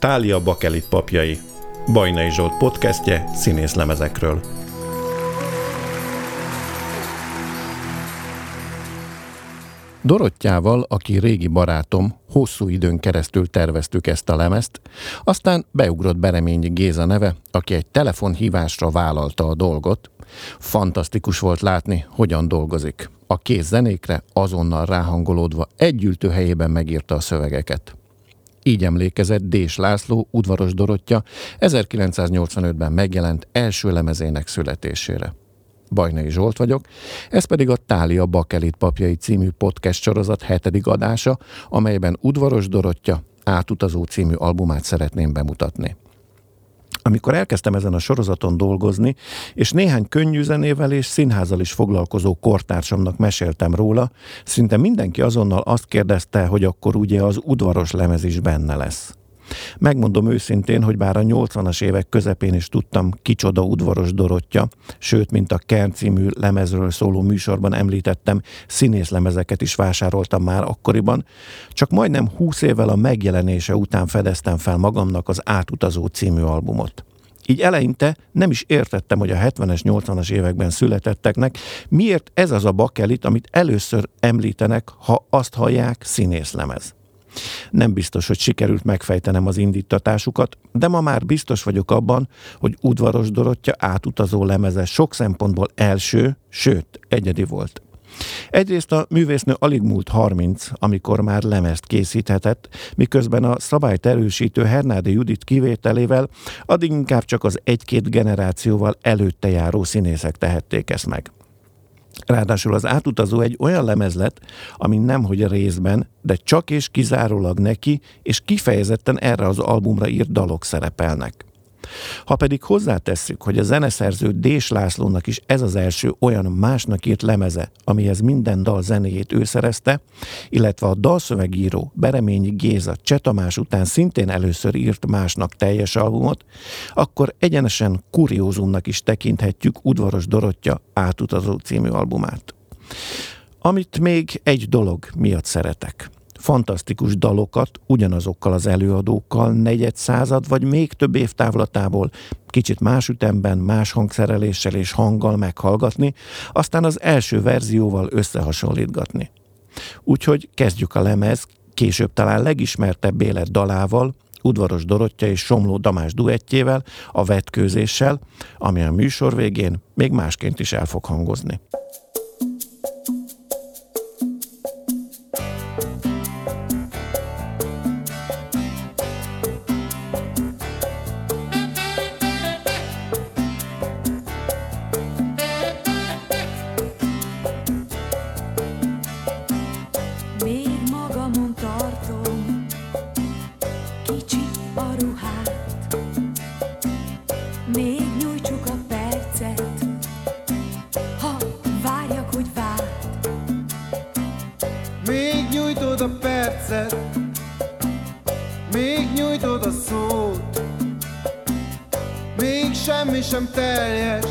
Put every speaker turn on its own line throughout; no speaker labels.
Tália Bakelit papjai. Bajnai Zsolt podcastje színészlemezekről. Dorottyával, aki régi barátom, hosszú időn keresztül terveztük ezt a lemezt, aztán beugrott Bereményi Géza neve, aki egy telefonhívásra vállalta a dolgot. Fantasztikus volt látni, hogyan dolgozik. A kész zenékre azonnal ráhangolódva egy helyében megírta a szövegeket. Így emlékezett Dés László, udvaros Dorottya 1985-ben megjelent első lemezének születésére. Bajnai Zsolt vagyok, ez pedig a Tália Bakelit papjai című podcast sorozat hetedik adása, amelyben Udvaros Dorottya átutazó című albumát szeretném bemutatni. Amikor elkezdtem ezen a sorozaton dolgozni, és néhány könnyű zenével és színházzal is foglalkozó kortársamnak meséltem róla, szinte mindenki azonnal azt kérdezte, hogy akkor ugye az udvaros lemez is benne lesz. Megmondom őszintén, hogy bár a 80-as évek közepén is tudtam kicsoda udvaros Dorottya, sőt, mint a Kern című lemezről szóló műsorban említettem, színészlemezeket is vásároltam már akkoriban, csak majdnem 20 évvel a megjelenése után fedeztem fel magamnak az Átutazó című albumot. Így eleinte nem is értettem, hogy a 70-es, 80-as években születetteknek miért ez az a bakelit, amit először említenek, ha azt hallják színészlemez. Nem biztos, hogy sikerült megfejtenem az indítatásukat, de ma már biztos vagyok abban, hogy udvaros Dorottya átutazó lemeze sok szempontból első, sőt, egyedi volt. Egyrészt a művésznő alig múlt 30, amikor már lemezt készíthetett, miközben a szabályt erősítő Hernádi Judit kivételével addig inkább csak az egy-két generációval előtte járó színészek tehették ezt meg. Ráadásul az átutazó egy olyan lemez lett, ami nemhogy a részben, de csak és kizárólag neki, és kifejezetten erre az albumra írt dalok szerepelnek. Ha pedig hozzátesszük, hogy a zeneszerző Dés Lászlónak is ez az első olyan másnak írt lemeze, amihez minden dal zenéjét ő szerezte, illetve a dalszövegíró Bereményi Géza Csetamás után szintén először írt másnak teljes albumot, akkor egyenesen kuriózumnak is tekinthetjük Udvaros Dorottya átutazó című albumát. Amit még egy dolog miatt szeretek – fantasztikus dalokat ugyanazokkal az előadókkal negyed század vagy még több évtávlatából kicsit más ütemben, más hangszereléssel és hanggal meghallgatni, aztán az első verzióval összehasonlítgatni. Úgyhogy kezdjük a lemez később talán legismertebb élet dalával, Udvaros Dorottya és Somló Damás duettjével, a vetkőzéssel, ami a műsor végén még másként is el fog hangozni.
még nyújtsuk percet, ha várjak, hogy várt. Még nyújtod percet, még nyújtod szót, még semmi teljes,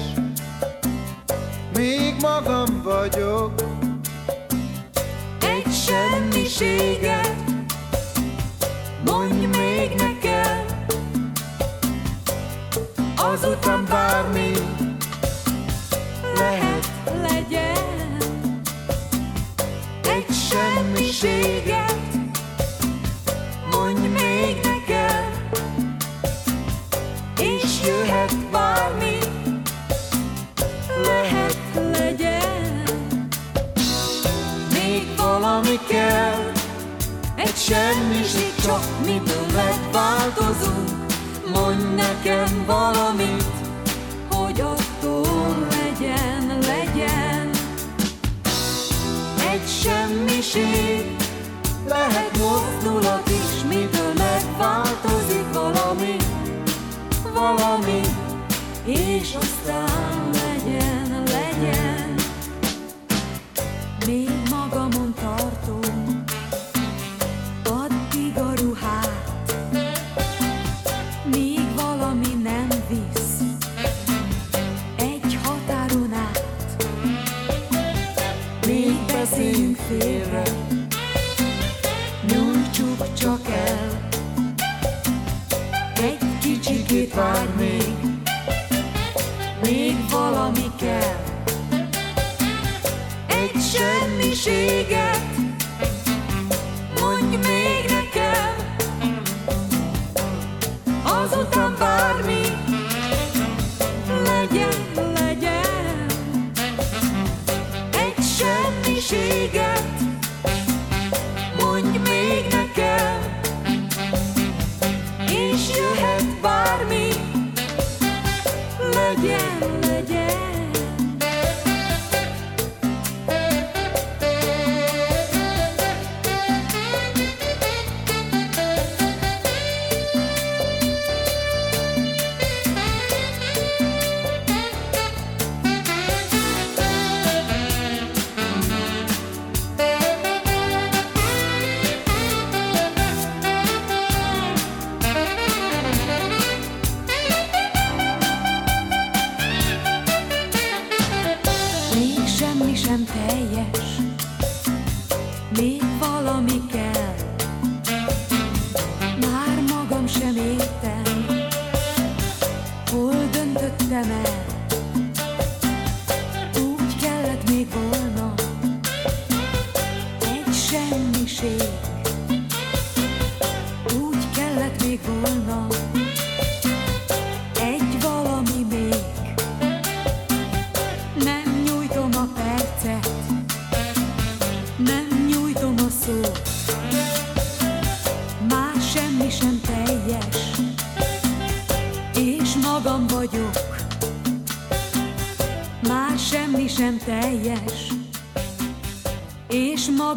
még magam vagyok. Egy semmiséget. born vár még, még valami kell. Egy semmiséget, mondj még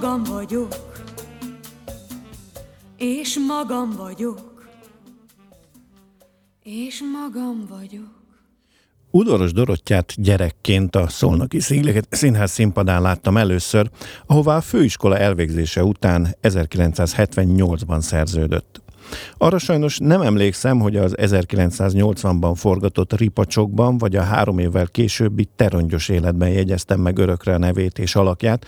magam vagyok. És magam vagyok. És magam vagyok.
Udvaros Dorottyát gyerekként a Szolnoki Színház színpadán láttam először, ahová a főiskola elvégzése után 1978-ban szerződött. Arra sajnos nem emlékszem, hogy az 1980-ban forgatott ripacsokban, vagy a három évvel későbbi terongyos életben jegyeztem meg örökre a nevét és alakját.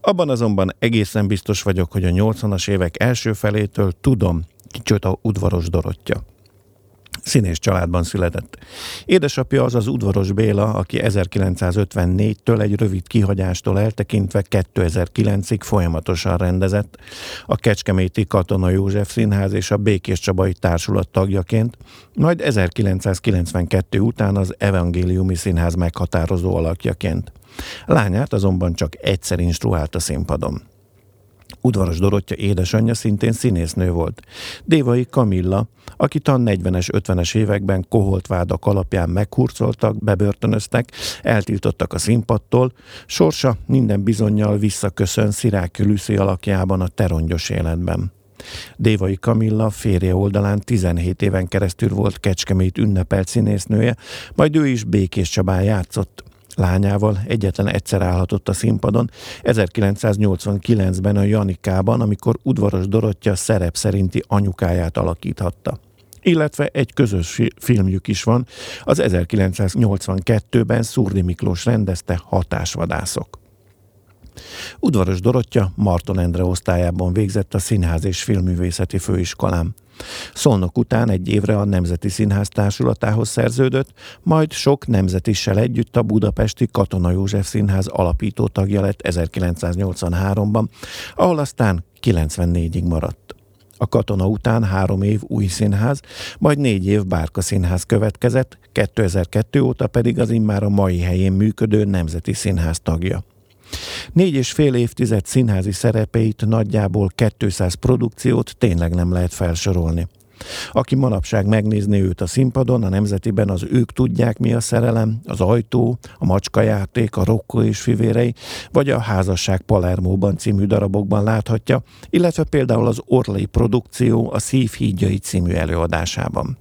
Abban azonban egészen biztos vagyok, hogy a 80-as évek első felétől tudom, kicsoda udvaros Dorottya színész családban született. Édesapja az az udvaros Béla, aki 1954-től egy rövid kihagyástól eltekintve 2009-ig folyamatosan rendezett a Kecskeméti Katona József Színház és a Békés Csabai Társulat tagjaként, majd 1992 után az Evangéliumi Színház meghatározó alakjaként. Lányát azonban csak egyszer instruált a színpadon. Udvaros Dorottya édesanyja szintén színésznő volt. Dévai Kamilla, akit a 40-es, 50-es években koholt vádak alapján meghurcoltak, bebörtönöztek, eltiltottak a színpadtól, sorsa minden bizonyal visszaköszön Sziráki Lüszi alakjában a terongyos életben. Dévai Kamilla férje oldalán 17 éven keresztül volt Kecskemét ünnepelt színésznője, majd ő is Békés Csabán játszott. Lányával egyetlen egyszer állhatott a színpadon, 1989-ben a Janikában, amikor udvaros Dorottya szerep szerinti anyukáját alakíthatta illetve egy közös filmjük is van, az 1982-ben Szurdi Miklós rendezte Hatásvadászok. Udvaros Dorottya Marton Endre osztályában végzett a Színház és Filmművészeti Főiskolán. Szolnok után egy évre a Nemzeti Színház társulatához szerződött, majd sok nemzetissel együtt a Budapesti Katona József Színház alapító tagja lett 1983-ban, ahol aztán 94-ig maradt. A katona után három év új színház, majd négy év bárka színház következett, 2002 óta pedig az immár a mai helyén működő Nemzeti Színház tagja. Négy és fél évtized színházi szerepeit, nagyjából 200 produkciót tényleg nem lehet felsorolni. Aki manapság megnézni őt a színpadon, a Nemzetiben, az ők tudják mi a szerelem, az ajtó, a macskajáték, a Rokko és fivérei, vagy a Házasság Palermóban című darabokban láthatja, illetve például az Orlai produkció a Szív hídjai című előadásában.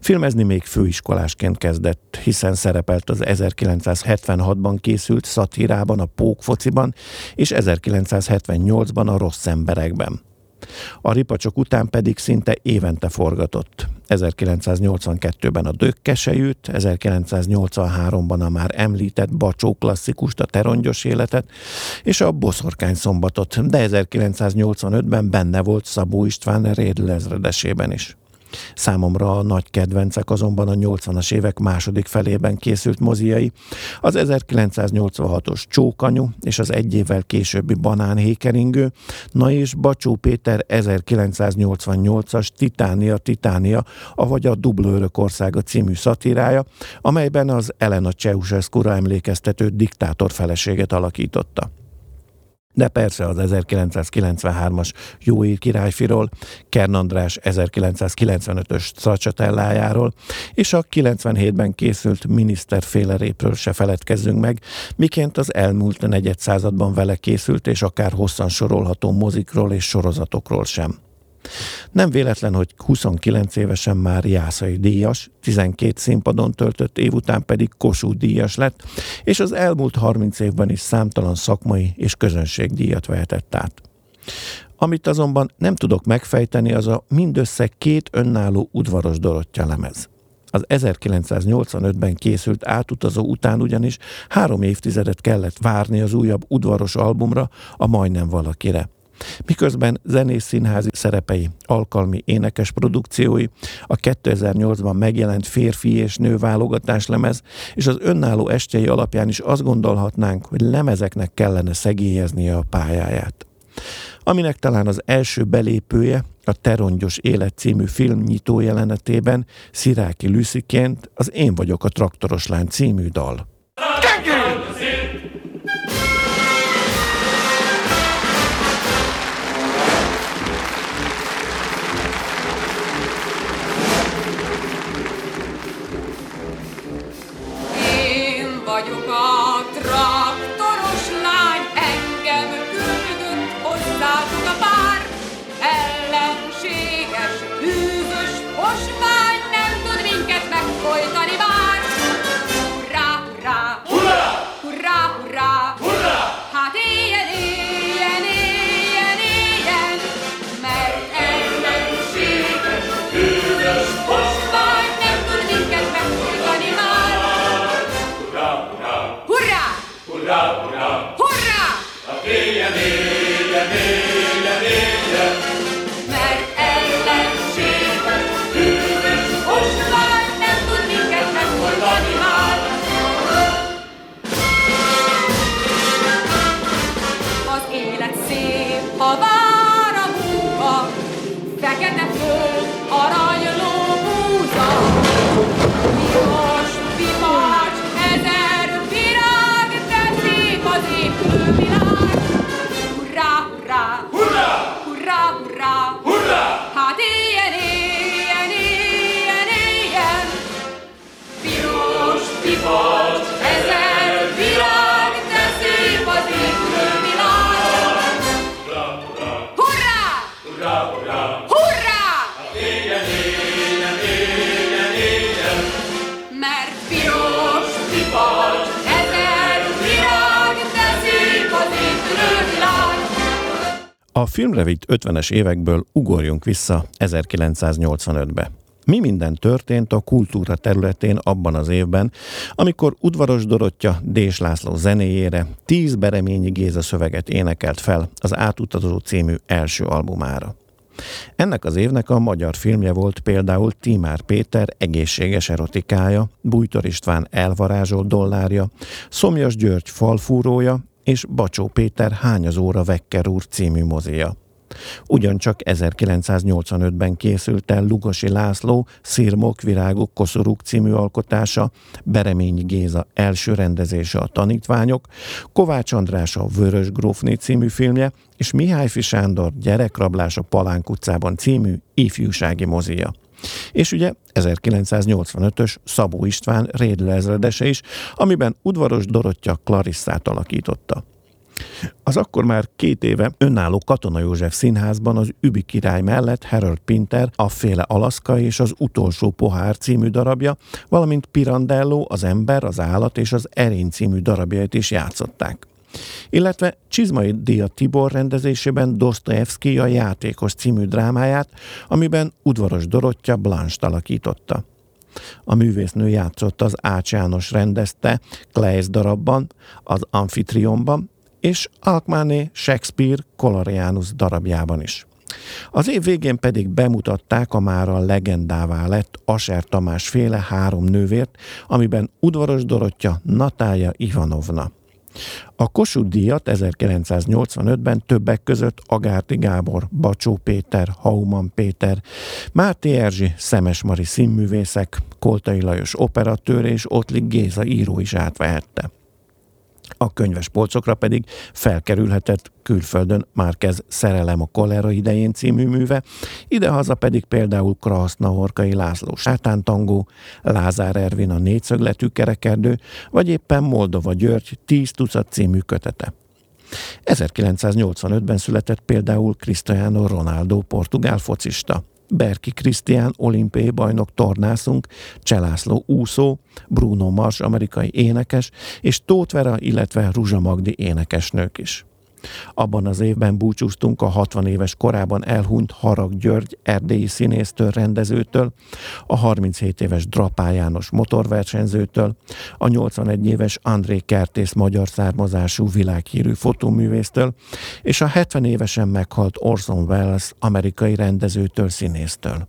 Filmezni még főiskolásként kezdett, hiszen szerepelt az 1976-ban készült szatírában, a Pókfociban, és 1978-ban a Rossz emberekben. A ripacsok után pedig szinte évente forgatott. 1982-ben a Dökkesejűt, 1983-ban a már említett Bacsó klasszikust, a Terongyos életet, és a Boszorkány szombatot, de 1985-ben benne volt Szabó István Rédl is. Számomra a nagy kedvencek azonban a 80-as évek második felében készült moziai, az 1986-os Csókanyú és az egy évvel későbbi Banánhékeringő, na és Bacsó Péter 1988-as Titánia, Titánia, avagy a Dublőrök országa című szatírája, amelyben az Elena Ceausescu-ra emlékeztető diktátor feleséget alakította. De persze az 1993-as Jóír királyfiról, Kern András 1995-ös Stracciatellájáról és a 97-ben készült miniszterfélerépről se feledkezzünk meg, miként az elmúlt negyed században vele készült és akár hosszan sorolható mozikról és sorozatokról sem. Nem véletlen, hogy 29 évesen már Jászai díjas, 12 színpadon töltött év után pedig Kossuth díjas lett, és az elmúlt 30 évben is számtalan szakmai és közönségdíjat vehetett át. Amit azonban nem tudok megfejteni, az a mindössze két önálló udvaros Dorottya lemez. Az 1985-ben készült átutazó után ugyanis három évtizedet kellett várni az újabb udvaros albumra, a Majdnem valakire – Miközben zenész színházi szerepei, alkalmi énekes produkciói, a 2008-ban megjelent férfi és nő válogatás lemez, és az önálló estjei alapján is azt gondolhatnánk, hogy lemezeknek kellene szegélyeznie a pályáját. Aminek talán az első belépője a Terongyos Élet című film nyitó jelenetében Sziráki Lüsziként az Én vagyok a traktoros lány című dal. A filmre vitt 50-es évekből ugorjunk vissza 1985-be. Mi minden történt a kultúra területén abban az évben, amikor udvaros Dorottya Dés László zenéjére tíz Bereményi Géza szöveget énekelt fel az Átutazó című első albumára. Ennek az évnek a magyar filmje volt például Tímár Péter egészséges erotikája, Bújtor István elvarázsolt dollárja, Szomjas György falfúrója és Bacsó Péter Hányazóra Vekker úr című mozia. Ugyancsak 1985-ben készült el Lugosi László Szirmok, Virágok, Koszorúk című alkotása, Bereményi Géza első rendezése a tanítványok, Kovács András a Vörös Grófné című filmje, és Mihály Sándor Gyerekrablás a Palánk utcában című ifjúsági mozia. És ugye 1985-ös Szabó István Rédlő ezredese is, amiben udvaros Dorottya Klarisszát alakította. Az akkor már két éve önálló Katona József színházban az Übi király mellett Harold Pinter a Féle Alaszka és az Utolsó pohár című darabja, valamint Pirandello, az ember, az állat és az erény című darabjait is játszották. Illetve Csizmai Dia Tibor rendezésében Dostoyevsky a Játékos című drámáját, amiben udvaros Dorottya Blanche alakította. A művésznő játszott az Ács János rendezte Kleis darabban, az Amfitrionban, és Alkmané Shakespeare Colorianus darabjában is. Az év végén pedig bemutatták a már a legendává lett Aser Tamás féle három nővért, amiben udvaros Dorottya Natája Ivanovna. A Kossuth díjat 1985-ben többek között Agárti Gábor, Bacsó Péter, Hauman Péter, Máté Erzsi, Szemes Mari színművészek, Koltai Lajos operatőr és Ottlik Géza író is átvehette a könyves polcokra pedig felkerülhetett külföldön Márkez Szerelem a kolera idején című műve, idehaza pedig például Kraszna László sátántangó, Lázár Ervin a négyszögletű kerekerdő, vagy éppen Moldova György tíz tucat című kötete. 1985-ben született például Cristiano Ronaldo, portugál focista. Berki Krisztián, olimpiai bajnok tornászunk, Cselászló úszó, Bruno Mars, amerikai énekes, és Tóth Vera, illetve Ruzsa Magdi énekesnők is. Abban az évben búcsúztunk a 60 éves korában elhunyt Harag György erdélyi színésztől, rendezőtől, a 37 éves Drapá János motorversenyzőtől, a 81 éves André Kertész magyar származású világhírű fotóművésztől, és a 70 évesen meghalt Orson Welles amerikai rendezőtől, színésztől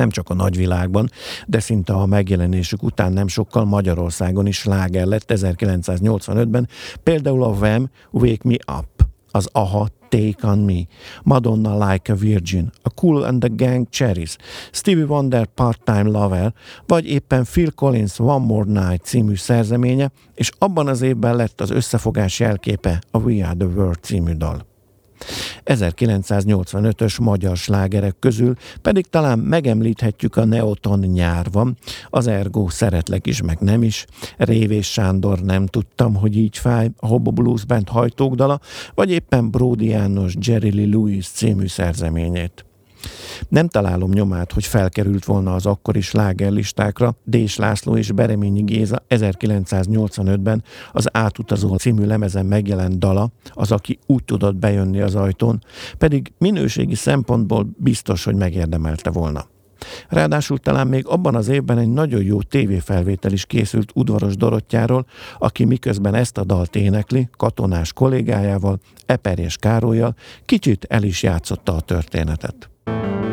nem csak a nagyvilágban, de szinte a megjelenésük után nem sokkal Magyarországon is sláger lett 1985-ben, például a Wham! Wake Me Up, az AHA Take On Me, Madonna Like a Virgin, a Cool and the Gang Cherries, Stevie Wonder Part-Time Lover, vagy éppen Phil Collins One More Night című szerzeménye, és abban az évben lett az összefogás jelképe a We Are the World című dal. 1985-ös magyar slágerek közül pedig talán megemlíthetjük a Neoton nyár van, az Ergo szeretlek is, meg nem is, Révés Sándor nem tudtam, hogy így fáj, a Hobo Blues Band hajtókdala, vagy éppen Brody János Jerry Lee Lewis című szerzeményét. Nem találom nyomát, hogy felkerült volna az akkori slágerlistákra Dés László és Bereményi Géza 1985-ben az Átutazó című lemezen megjelent dala, az, aki úgy tudott bejönni az ajtón, pedig minőségi szempontból biztos, hogy megérdemelte volna. Ráadásul talán még abban az évben egy nagyon jó tévéfelvétel is készült udvaros Dorottyáról, aki miközben ezt a dalt énekli, katonás kollégájával, Eperjes Károlyjal, kicsit el is játszotta a történetet.
Az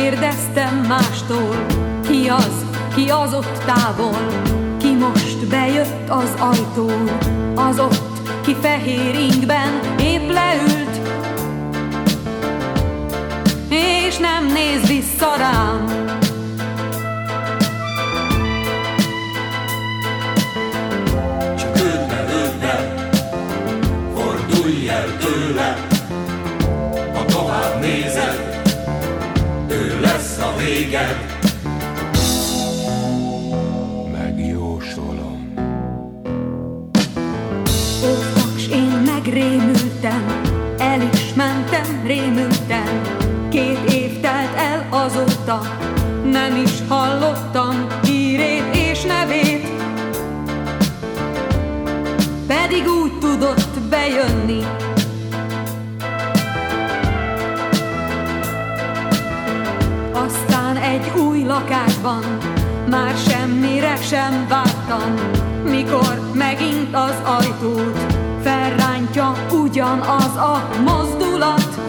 kérdeztem mástól Ki az, ki az ott távol Ki most bejött az ajtón Az ott ki fehér ingben épp leült, és nem néz vissza rám.
A véged.
rémültem, el is mentem, rémültem. Két év telt el azóta, nem is hallottam hírét és nevét. Pedig úgy tudott bejönni, lakásban már semmire sem vártam, mikor megint az ajtót felrántja ugyanaz a mozdulat,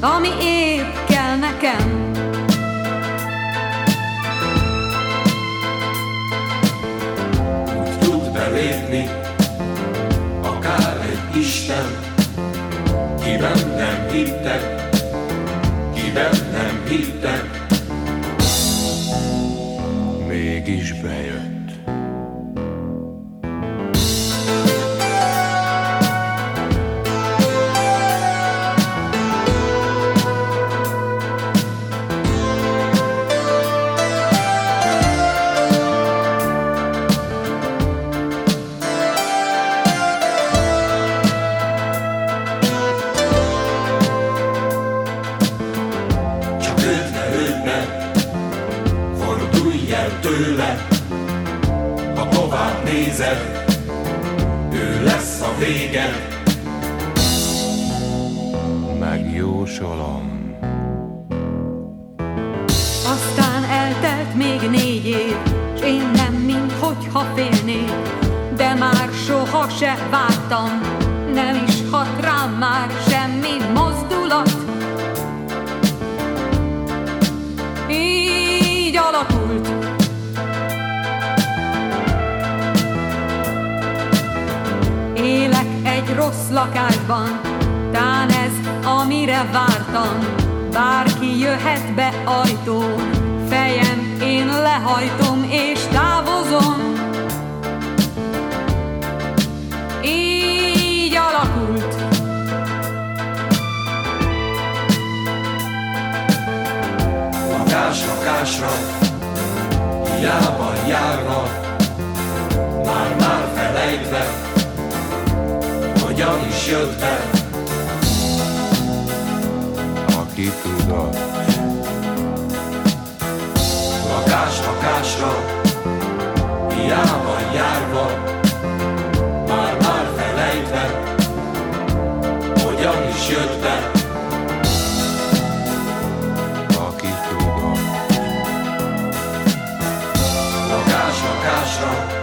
ami épp kell nekem.
Nem hittek, nézed, ő lesz a véged. Megjósolom.
Aztán eltelt még négy év, s én nem, minthogyha félnék, de már soha se vártam, rossz lakásban, tán ez, amire vártam, bárki jöhet be ajtón, fejem én lehajtom és távozom. Így alakult.
Lakás lakásra, hiába járva, már-már felejtve, hogyan is jött be. Aki tudott. Lakás lakásra, hiába járva, már-már felejtve, hogyan is jött be. Aki tudott. Lakás lakásra,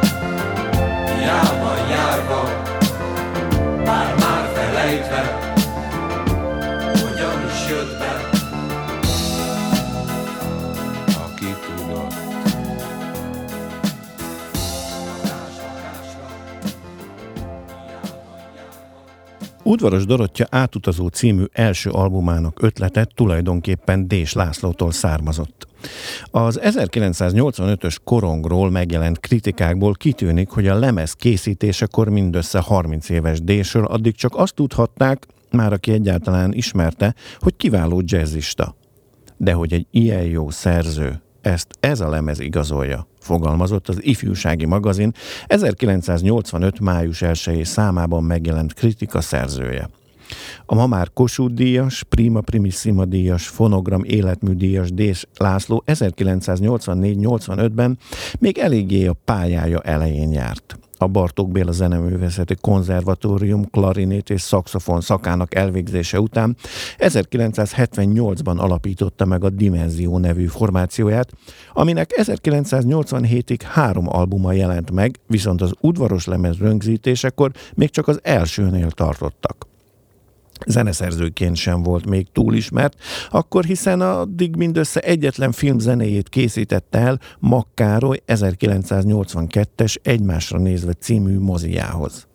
Udvaros Dorottya átutazó című első albumának ötlete tulajdonképpen Dés Lászlótól származott. Az 1985-ös korongról megjelent kritikákból kitűnik, hogy a lemez készítésekor mindössze 30 éves Désről addig csak azt tudhatták, már aki egyáltalán ismerte, hogy kiváló jazzista. De hogy egy ilyen jó szerző, ezt ez a lemez igazolja, fogalmazott az ifjúsági magazin 1985. május 1 számában megjelent kritika szerzője. A ma már Kossuth díjas, Prima Primissima díjas, Fonogram életmű díjas Dés László 1984-85-ben még eléggé a pályája elején járt. A Bartók Béla Zeneművészeti Konzervatórium klarinét és szakszofon szakának elvégzése után 1978-ban alapította meg a Dimenzió nevű formációját, aminek 1987-ig három albuma jelent meg, viszont az udvaros lemez rögzítésekor még csak az elsőnél tartottak zeneszerzőként sem volt még túl ismert, akkor hiszen addig mindössze egyetlen film zenéjét készítette el Makkároly 1982-es Egymásra nézve című moziához.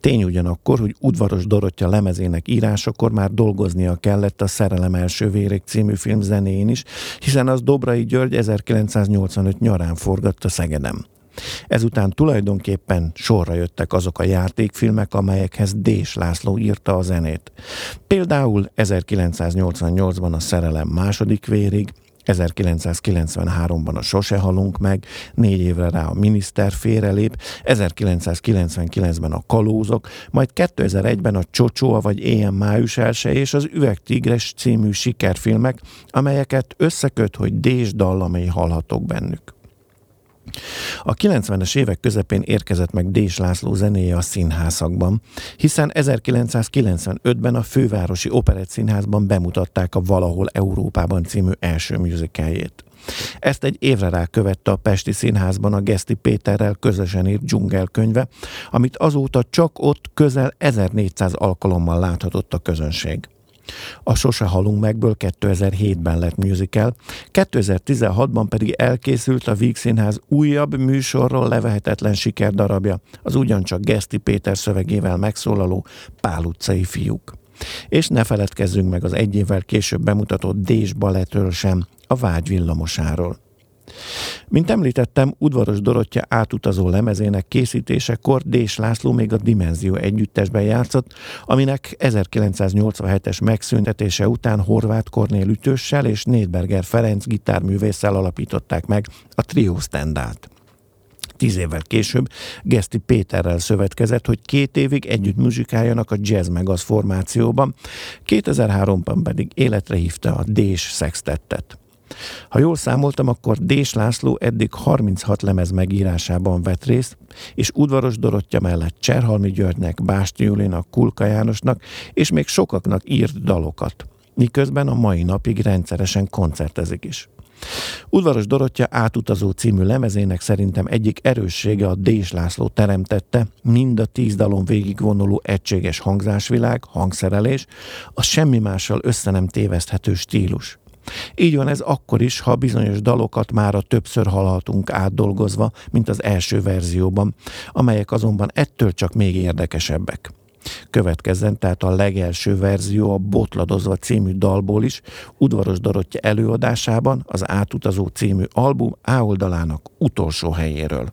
Tény ugyanakkor, hogy Udvaros Dorottya lemezének írásakor már dolgoznia kellett a Szerelem első vérek című film zenéjén is, hiszen az Dobrai György 1985 nyarán forgatta Szegedem. Ezután tulajdonképpen sorra jöttek azok a játékfilmek, amelyekhez Dés László írta a zenét. Például 1988-ban a Szerelem második vérig, 1993-ban a Sose halunk meg, négy évre rá a miniszter félrelép, 1999-ben a Kalózok, majd 2001-ben a Csocsóa vagy Éjjel májuselse és az Üvegtigres című sikerfilmek, amelyeket összeköt, hogy Dés dallamai hallhatók bennük. A 90-es évek közepén érkezett meg Dés László zenéje a színházakban, hiszen 1995-ben a Fővárosi Operett Színházban bemutatták a Valahol Európában című első musicaljét. Ezt egy évre rá követte a Pesti Színházban a Geszti Péterrel közösen írt dzsungelkönyve, amit azóta csak ott közel 1400 alkalommal láthatott a közönség. A Sose halunk megből 2007-ben lett musical, 2016-ban pedig elkészült a Víg Színház újabb műsorról levehetetlen sikerdarabja, az ugyancsak Geszti Péter szövegével megszólaló Pál utcai fiúk. És ne feledkezzünk meg az egy évvel később bemutatott Dés Balettről sem, a Vágy villamosáról. Mint említettem, Udvaros Dorottya átutazó lemezének készítésekor Dés László még a Dimenzió együttesben játszott, aminek 1987-es megszüntetése után Horváth Kornél ütőssel és Nédberger Ferenc gitárművésszel alapították meg a Trio Standát. Tíz évvel később Geszti Péterrel szövetkezett, hogy két évig együtt muzsikáljanak a Jazz Megaz formációban, 2003-ban pedig életre hívta a Dés Sextettet. Ha jól számoltam, akkor Dés László eddig 36 lemez megírásában vett részt, és udvaros Dorottya mellett Cserhalmi Györgynek, Básti Julinak, Kulka Jánosnak, és még sokaknak írt dalokat, miközben a mai napig rendszeresen koncertezik is. Udvaros Dorottya átutazó című lemezének szerintem egyik erőssége a Dés László teremtette, mind a tíz dalon végigvonuló egységes hangzásvilág, hangszerelés, a semmi mással össze nem téveszthető stílus. Így van ez akkor is, ha bizonyos dalokat már a többször hallhatunk átdolgozva, mint az első verzióban, amelyek azonban ettől csak még érdekesebbek. Következzen tehát a legelső verzió a Botladozva című dalból is, Udvaros Dorottya előadásában az Átutazó című album A oldalának utolsó helyéről.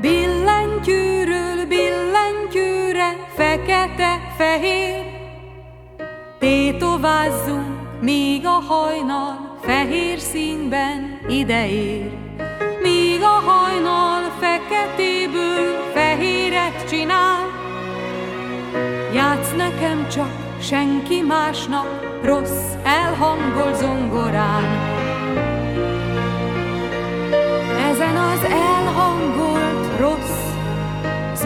Billentyűről billentyűre, fekete-fehér, Tétovázzunk, míg a hajnal fehér színben ideér. Míg a hajnal feketéből fehéret csinál, Játsz nekem csak senki másnak, rossz elhangol zongorán. Ezen az el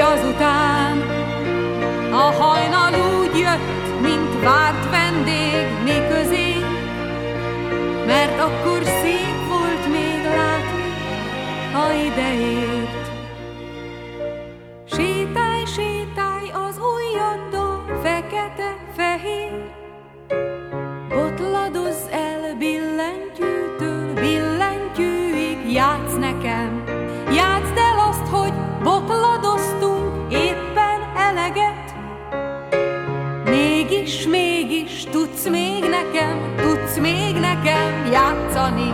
azután a hajnal úgy jött, mint várt vendég mi közé, mert akkor szép volt még látni, ha ideért. Tudsz még nekem, tudsz még nekem játszani.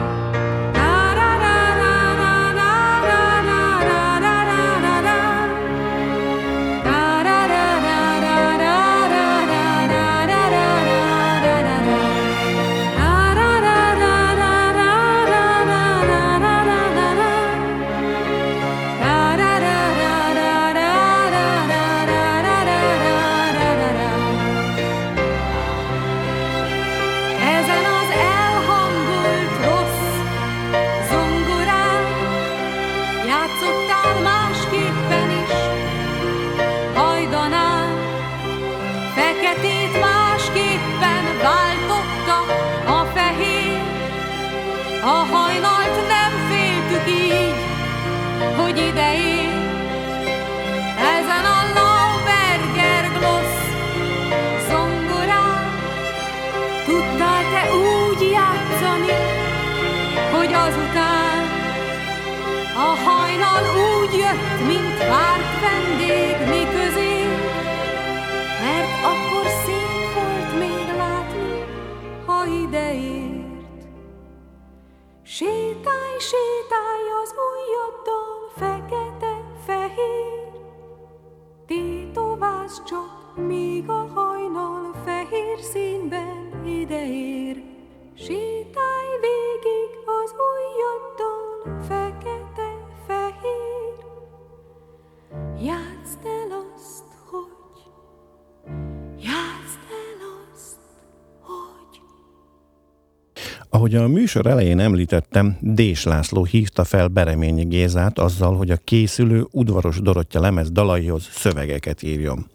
Ahogy a műsor elején említettem, Dés László hívta fel Bereményi Gézát azzal, hogy a készülő udvaros Dorottya lemez dalaihoz szövegeket írjon.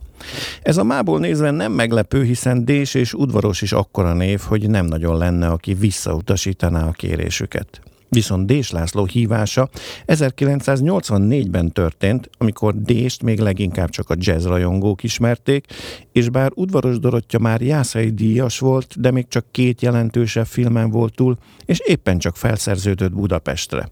Ez a mából nézve nem meglepő, hiszen Dés és udvaros is akkora név, hogy nem nagyon lenne, aki visszautasítaná a kérésüket. Viszont Dés László hívása 1984-ben történt, amikor Dést még leginkább csak a jazz rajongók ismerték, és bár Udvaros Dorottya már jászai díjas volt, de még csak két jelentősebb filmen volt túl, és éppen csak felszerződött Budapestre.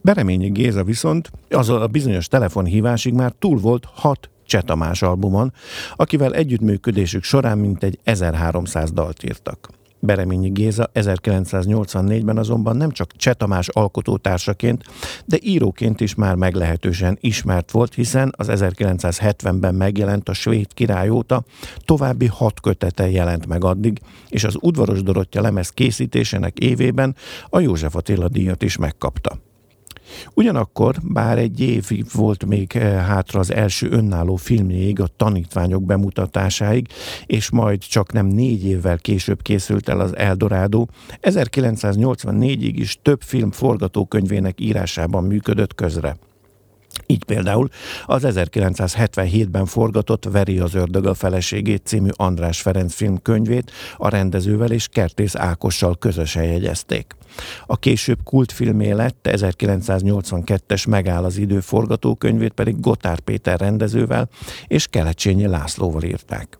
Bereményi Géza viszont az a bizonyos telefonhívásig már túl volt hat Csetamás albumon, akivel együttműködésük során mintegy 1300 dalt írtak. Bereményi Géza 1984-ben azonban nem csak Cseh Tamás alkotótársaként, de íróként is már meglehetősen ismert volt, hiszen az 1970-ben megjelent a Svéd király óta további hat kötete jelent meg addig, és az Udvaros Dorottya lemez készítésének évében a József Attila díjat is megkapta. Ugyanakkor, bár egy év volt még eh, hátra az első önálló filmjéig, a tanítványok bemutatásáig, és majd csak nem négy évvel később készült el az Eldorado, 1984-ig is több film forgatókönyvének írásában működött közre. Így például az 1977-ben forgatott Veri az ördög a feleségét című András Ferenc filmkönyvét a rendezővel és Kertész Ákossal közösen jegyezték. A később kultfilmé lett 1982-es Megáll az idő forgatókönyvét pedig Gotár Péter rendezővel és Kelecsényi Lászlóval írták.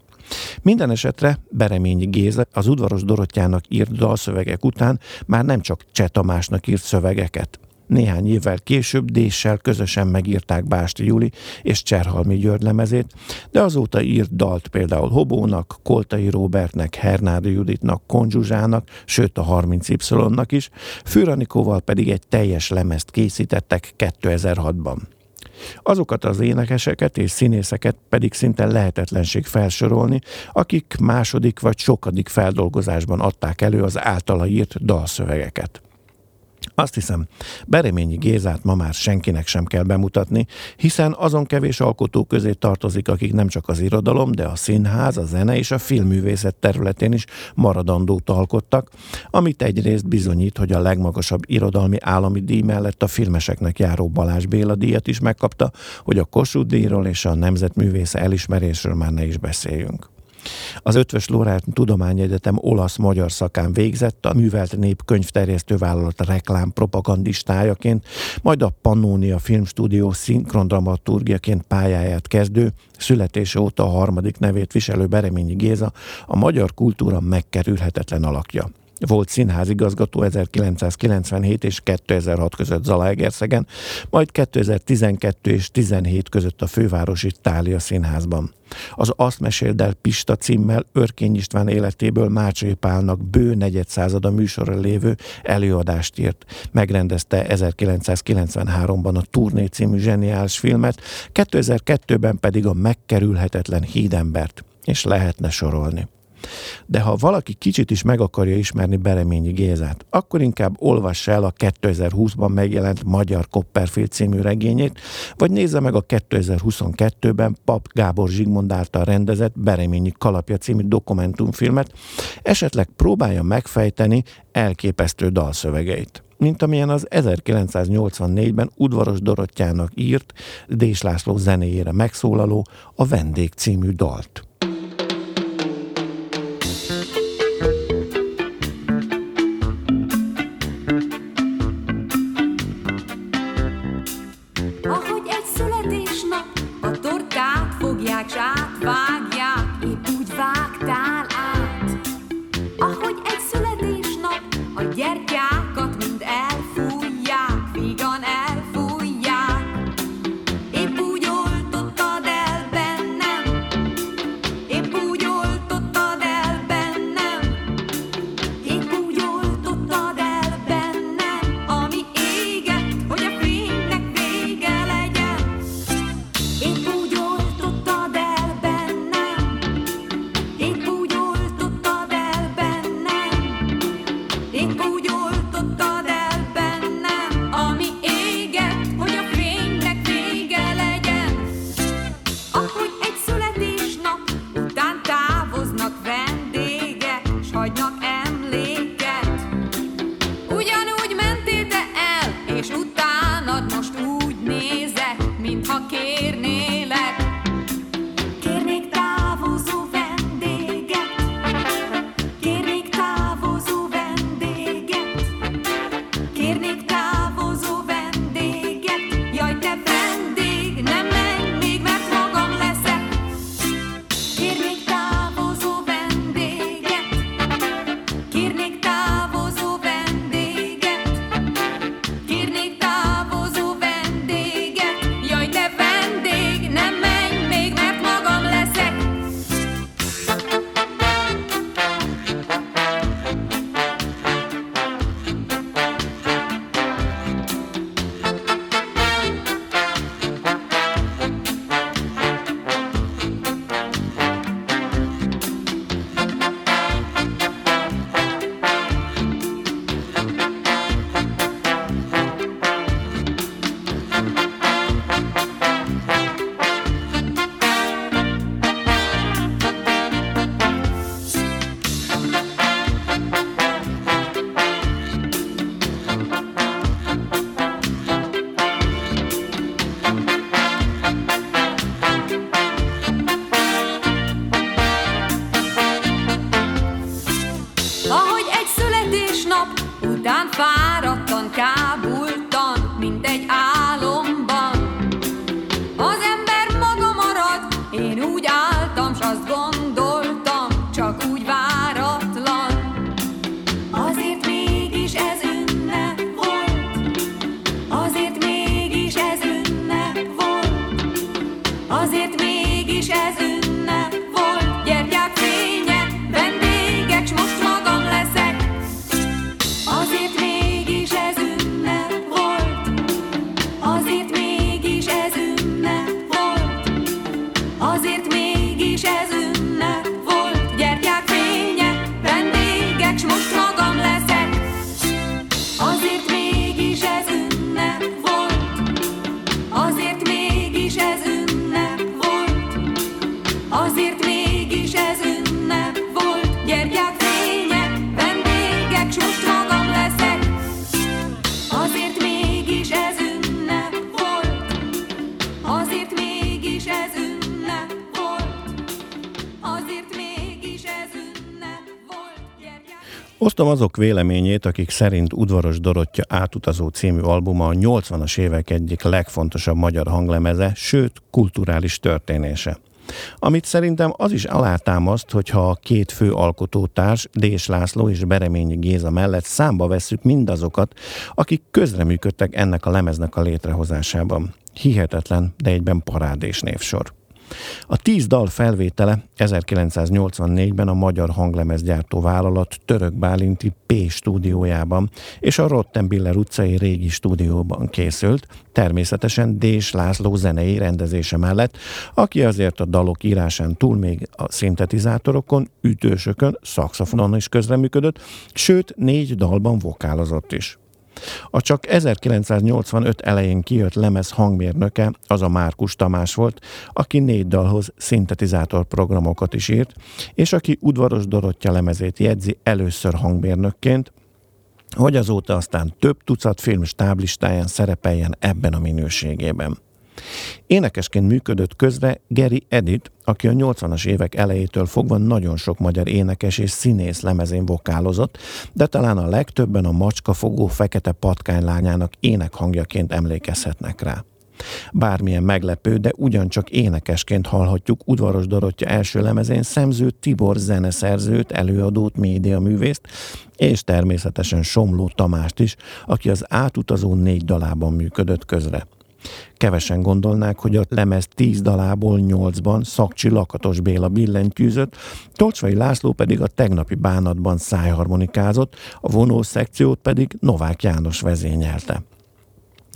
Minden esetre Bereményi Géza az udvaros Dorottyának írt dalszövegek után már nem csak Cseh Tamásnak írt szövegeket. Néhány évvel később Déssel közösen megírták Básti Juli és Cserhalmi György lemezét, de azóta írt dalt például Hobónak, Koltai Robertnek, Hernádi Juditnak, Konzsuzsának, sőt a 30Y-nak is, Fűranikóval pedig egy teljes lemezt készítettek 2006-ban. Azokat az énekeseket és színészeket pedig szinte lehetetlenség felsorolni, akik második vagy sokadik feldolgozásban adták elő az általa írt dalszövegeket. Azt hiszem, Bereményi Gézát ma már senkinek sem kell bemutatni, hiszen azon kevés alkotó közé tartozik, akik nem csak az irodalom, de a színház, a zene és a filmművészet területén is maradandót alkottak, amit egyrészt bizonyít, hogy a legmagasabb irodalmi állami díj mellett a filmeseknek járó Balázs Béla díjat is megkapta, hogy a Kossuth díjról és a Nemzetművésze elismerésről már ne is beszéljünk. Az Ötvös Lórát Tudományegyetem olasz-magyar szakán végzett, a művelt nép könyvterjesztő vállalat reklám propagandistájaként, majd a Pannonia Filmstúdió szinkrondramaturgiaként pályáját kezdő, születése óta a harmadik nevét viselő Bereményi Géza a magyar kultúra megkerülhetetlen alakja. Volt színházigazgató 1997 és 2006 között Zalaegerszegen, majd 2012 és 17 között a fővárosi Tália színházban. Az Azt meséld el Pista címmel Örkény István életéből Mácsai Pálnak bő negyedszázada műsorra lévő előadást írt. Megrendezte 1993-ban a Turné című zseniális filmet, 2002-ben pedig a megkerülhetetlen hídembert. És lehetne sorolni. De ha valaki kicsit is meg akarja ismerni Bereményi Gézát, akkor inkább olvassa el a 2020-ban megjelent Magyar Copperfield című regényét, vagy nézze meg a 2022-ben Pap Gábor Zsigmond által rendezett Bereményi Kalapja című dokumentumfilmet, esetleg próbálja megfejteni elképesztő dalszövegeit mint amilyen az 1984-ben Udvaros Dorottyának írt Dés László zenéjére megszólaló a Vendég című dalt. Osztom azok véleményét, akik szerint Udvaros Dorottya átutazó című albuma a 80-as évek egyik legfontosabb magyar hanglemeze, sőt, kulturális történése. Amit szerintem az is alátámaszt, hogyha a két fő alkotótárs, Dés László és Bereményi Géza mellett számba vesszük mindazokat, akik közreműködtek ennek a lemeznek a létrehozásában. Hihetetlen, de egyben parádés névsor. A tíz dal felvétele 1984-ben a Magyar Hanglemezgyártó Vállalat Török Bálinti P stúdiójában és a Rottenbiller utcai régi stúdióban készült, természetesen Dés László zenei rendezése mellett, aki azért a dalok írásán túl még a szintetizátorokon, ütősökön, szaxofonon is közreműködött, sőt négy dalban vokálozott is. A csak 1985 elején kijött lemez hangmérnöke az a Márkus Tamás volt, aki négy dalhoz szintetizátor programokat is írt, és aki udvaros Dorottya lemezét jegyzi először hangmérnökként, hogy azóta aztán több tucat film stáblistáján szerepeljen ebben a minőségében. Énekesként működött közre Geri Edit, aki a 80-as évek elejétől fogva nagyon sok magyar énekes és színész lemezén vokálozott, de talán a legtöbben a macskafogó fekete patkánylányának énekhangjaként emlékezhetnek rá. Bármilyen meglepő, de ugyancsak énekesként hallhatjuk Udvaros Dorottya első lemezén Szemző Tibor zeneszerzőt, előadót, médiaművészt, és természetesen Somló Tamást is, aki az átutazó négy dalában működött közre. Kevesen gondolnák, hogy a lemez tíz dalából nyolcban Szakcsi Lakatos Béla billentyűzött, Tolcsvai László pedig a tegnapi bánatban szájharmonikázott, a vonó szekciót pedig Novák János vezényelte.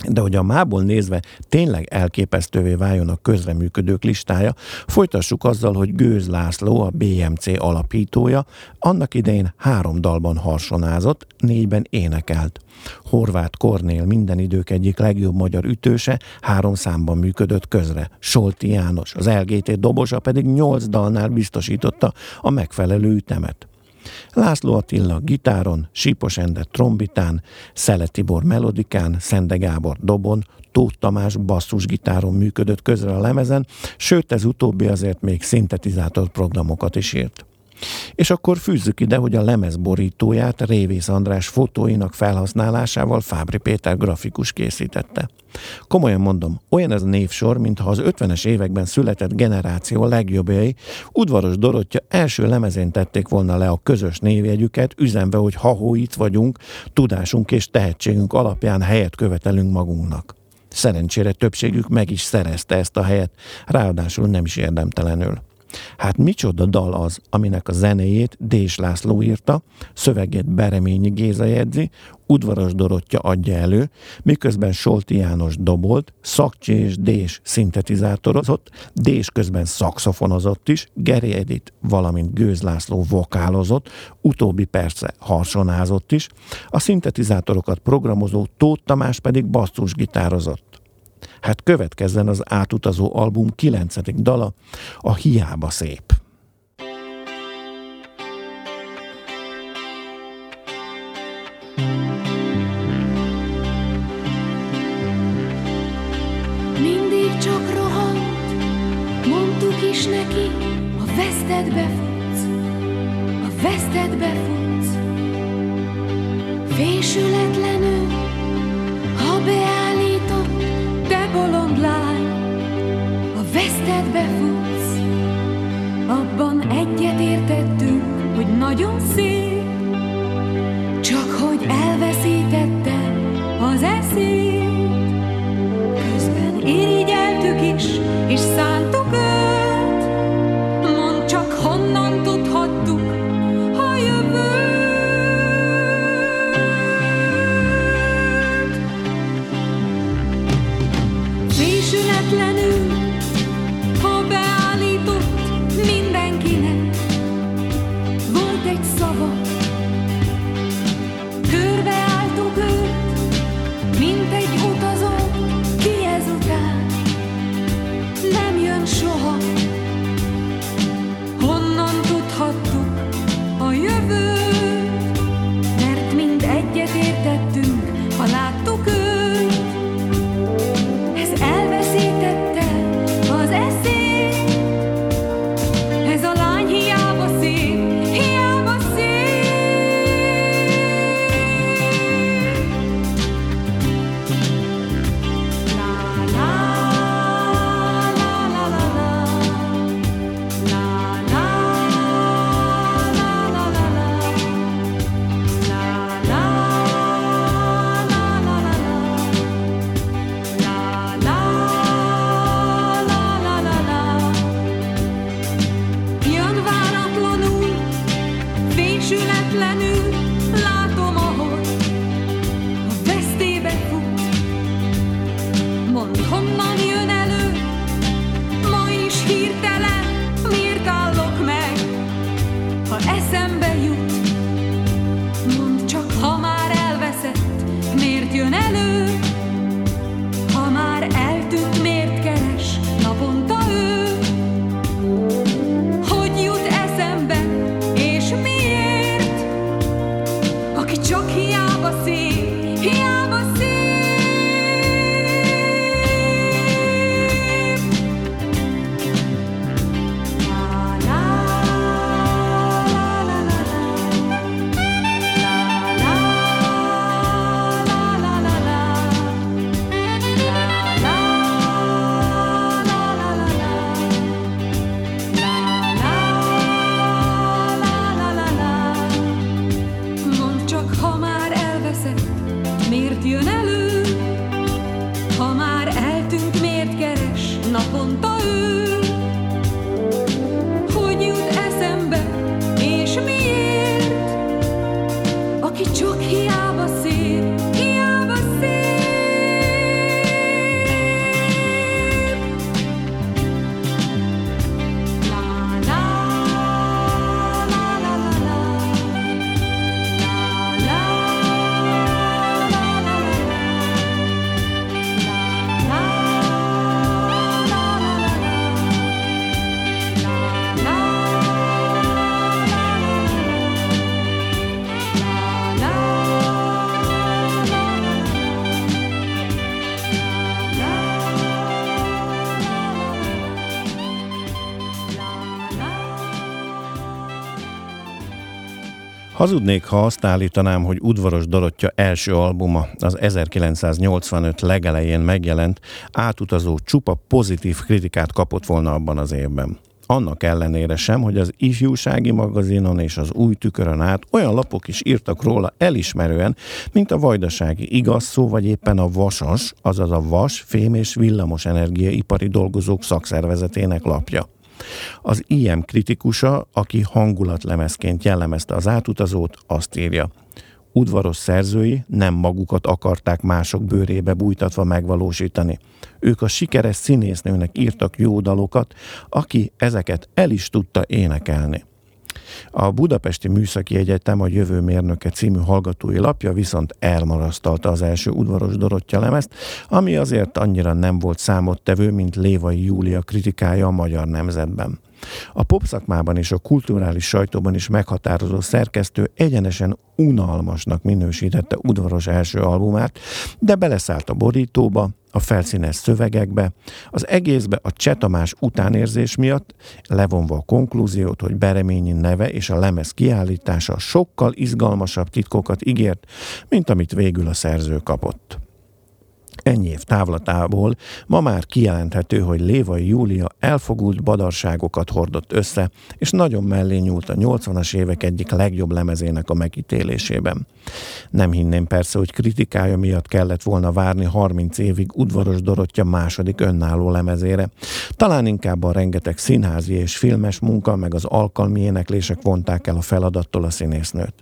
De hogy a mából nézve tényleg elképesztővé váljon a közreműködők listája, folytassuk azzal, hogy Gőz László, a BMC alapítója, annak idején három dalban harsonázott, négyben énekelt. Horváth Kornél minden idők egyik legjobb magyar ütőse három számban működött közre. Solti János, az LGT dobosa pedig nyolc dalnál biztosította a megfelelő ütemet. László Attila gitáron, Sípos Ende trombitán, Szele Tibor melodikán, Szende Gábor dobon, Tóth Tamás basszusgitáron működött közre a lemezen, sőt ez utóbbi azért még szintetizátor programokat is írt. És akkor fűzzük ide, hogy a lemez borítóját Révész András fotóinak felhasználásával Fábri Péter grafikus készítette. Komolyan mondom, olyan ez a névsor, mintha az 50-es években született generáció legjobbjai udvaros Dorottya első lemezén tették volna le a közös névjegyüket, üzenve, hogy ha itt vagyunk, tudásunk és tehetségünk alapján helyet követelünk magunknak. Szerencsére többségük meg is szerezte ezt a helyet, ráadásul nem is érdemtelenül. Hát micsoda dal az, aminek a zenéjét Dés László írta, szövegét Bereményi Géza jegyzi, Udvaros Dorottya adja elő, miközben Solti János dobolt, Szakcsi és Dés szintetizátorozott, Dés közben szakszofonozott is, Geri Edit, valamint Gőz László vokálozott, utóbbi perce harsonázott is, a szintetizátorokat programozó Tóth Tamás pedig basszusgitározott. Hát következzen az átutazó album kilencedik dala, a Hiába szép.
Mindig csak rohant, mondtuk is neki, a vesztedbe futsz, a vesztedbe futsz. Fésületlenül, ha beállított, egyet értettünk, hogy nagyon szép,
Hazudnék, ha azt állítanám, hogy Udvaros Dorottya első albuma, az 1985 legelején megjelent, átutazó csupa pozitív kritikát kapott volna abban az évben. Annak ellenére sem, hogy az ifjúsági magazinon és az új tükörön át olyan lapok is írtak róla elismerően, mint a vajdasági igaz szó, vagy éppen a Vasas, azaz a Vas, Fém és Villamos Energiaipari Dolgozók Szakszervezetének lapja. Az IM kritikusa, aki hangulatlemezként jellemezte az átutazót, azt írja. Udvaros szerzői nem magukat akarták mások bőrébe bújtatva megvalósítani. Ők a sikeres színésznőnek írtak jó dalokat, aki ezeket el is tudta énekelni. A Budapesti Műszaki Egyetem a Jövő Mérnöke című hallgatói lapja viszont elmarasztalta az első udvaros Dorottya lemezt, ami azért annyira nem volt számottevő, mint Lévai Júlia kritikája a Magyar Nemzetben. A popszakmában és a kulturális sajtóban is meghatározó szerkesztő egyenesen unalmasnak minősítette udvaros első albumát, de beleszállt a borítóba, a felszínes szövegekbe, az egészbe a Csetamás utánérzés miatt, levonva a konklúziót, hogy Bereményi neve és a lemez kiállítása sokkal izgalmasabb titkokat ígért, mint amit végül a szerző kapott. Ennyi év távlatából ma már kijelenthető, hogy Lévai Júlia elfogult badarságokat hordott össze, és nagyon mellé nyúlt a 80-as évek egyik legjobb lemezének a megítélésében. Nem hinném persze, hogy kritikája miatt kellett volna várni 30 évig udvaros Dorottya második önálló lemezére. Talán inkább a rengeteg színházi és filmes munka, meg az alkalmi éneklések vonták el a feladattól a színésznőt.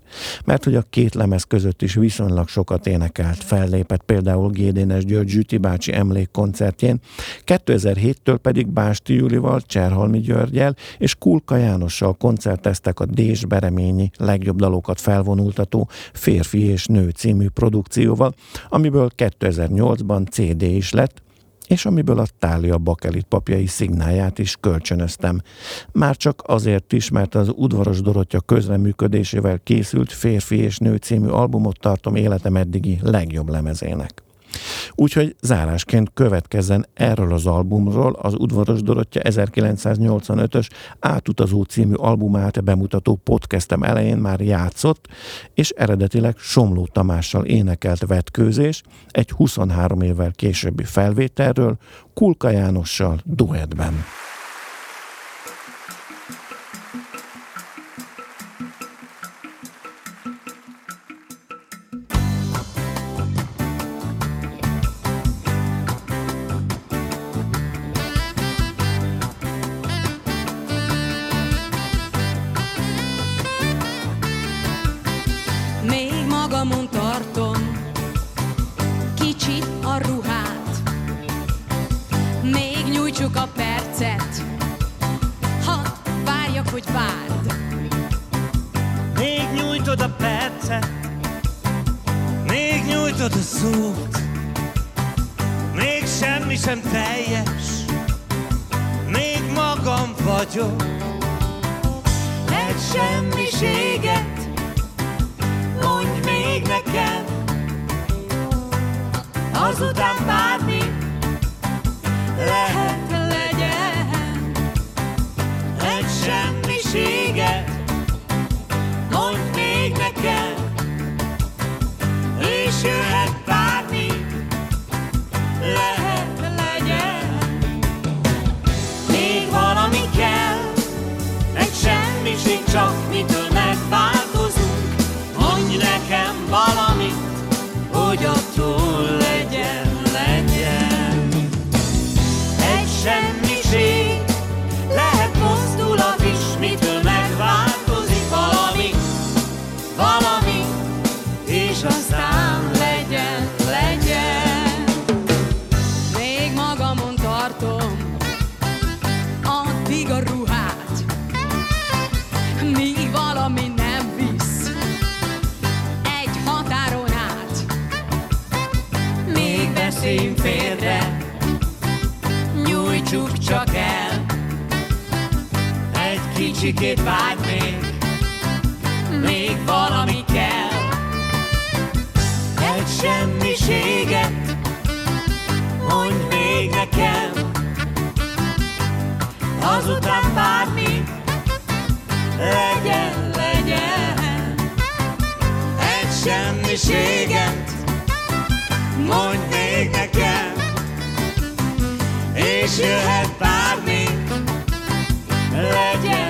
Mert hogy a két lemez között is viszonylag sokat énekelt, fellépett például Gédénes György Zsüti bácsi emlékkoncertjén, 2007-től pedig Básti Júlival, Cserhalmi Györgyel és Kulka Jánossal koncerteztek a Dés Bereményi legjobb dalokat felvonultató Férfi és Nő című produkcióval, amiből 2008-ban CD is lett, és amiből a Tália Bakelit papjai szignáját is kölcsönöztem. Már csak azért is, mert az udvaros Dorottya közreműködésével készült Férfi és Nő című albumot tartom életem eddigi legjobb lemezének. Úgyhogy zárásként következzen erről az albumról az Udvaros Dorottya 1985-ös Átutazó című albumát bemutató podcastem elején már játszott, és eredetileg Somló Tamással énekelt vetkőzés egy 23 évvel későbbi felvételről Kulka Jánossal
egyszer. Még nyújtod a szót Még semmi sem teljes Még magam vagyok. Egy semmiséget Mondj még nekem Azután bármi lehet.
should kicsikét vágy még, még valami kell. Egy semmiséget, mondj még nekem, azután bármi legyen, legyen. Egy semmiséget, mondj még nekem, és jöhet bármi legyen.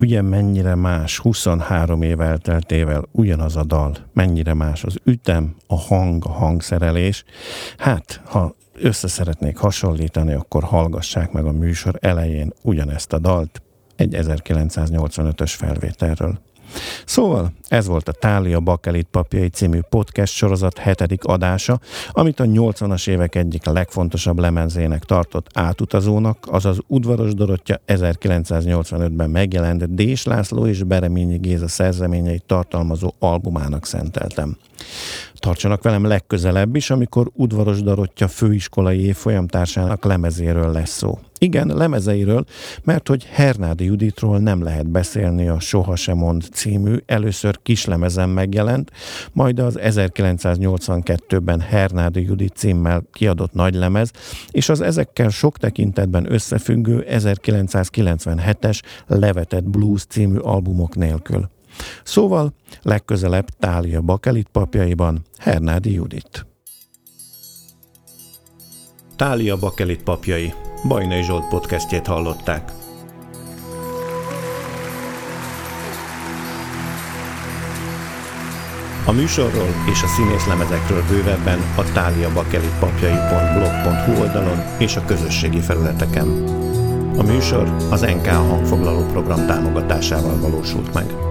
Ugye mennyire más 23 év elteltével ugyanaz a dal, mennyire más az ütem, a hang, a hangszerelés. Hát, ha össze szeretnék hasonlítani, akkor hallgassák meg a műsor elején ugyanezt a dalt, egy 1985-ös felvételről. Szóval ez volt a Tália Bakelit papjai című podcast sorozat hetedik adása, amit a 80-as évek egyik legfontosabb lemenzének tartott átutazónak, azaz Udvaros Dorottya 1985-ben megjelent Dés László és Bereményi Géza szerzeményeit tartalmazó albumának szenteltem. Tartsanak velem legközelebb is, amikor Udvaros Dorottya főiskolai évfolyamtársának lemezéről lesz szó. Igen, lemezeiről, mert hogy Hernádi Juditról nem lehet beszélni a Soha sem mond című először kislemezen megjelent, majd az 1982-ben Hernádi Judit címmel kiadott nagylemez, és az ezekkel sok tekintetben összefüggő 1997-es Levetett Blues című albumok nélkül. Szóval legközelebb Tália Bakelit papjaiban Hernádi Judit. Tália Bakelit papjai Bajnai Zsolt podcastjét hallották. A műsorról és a színészlemezekről bővebben a táliabakelitpapjai.blog.hu oldalon és a közösségi felületeken. A műsor az NK hangfoglaló program támogatásával valósult meg.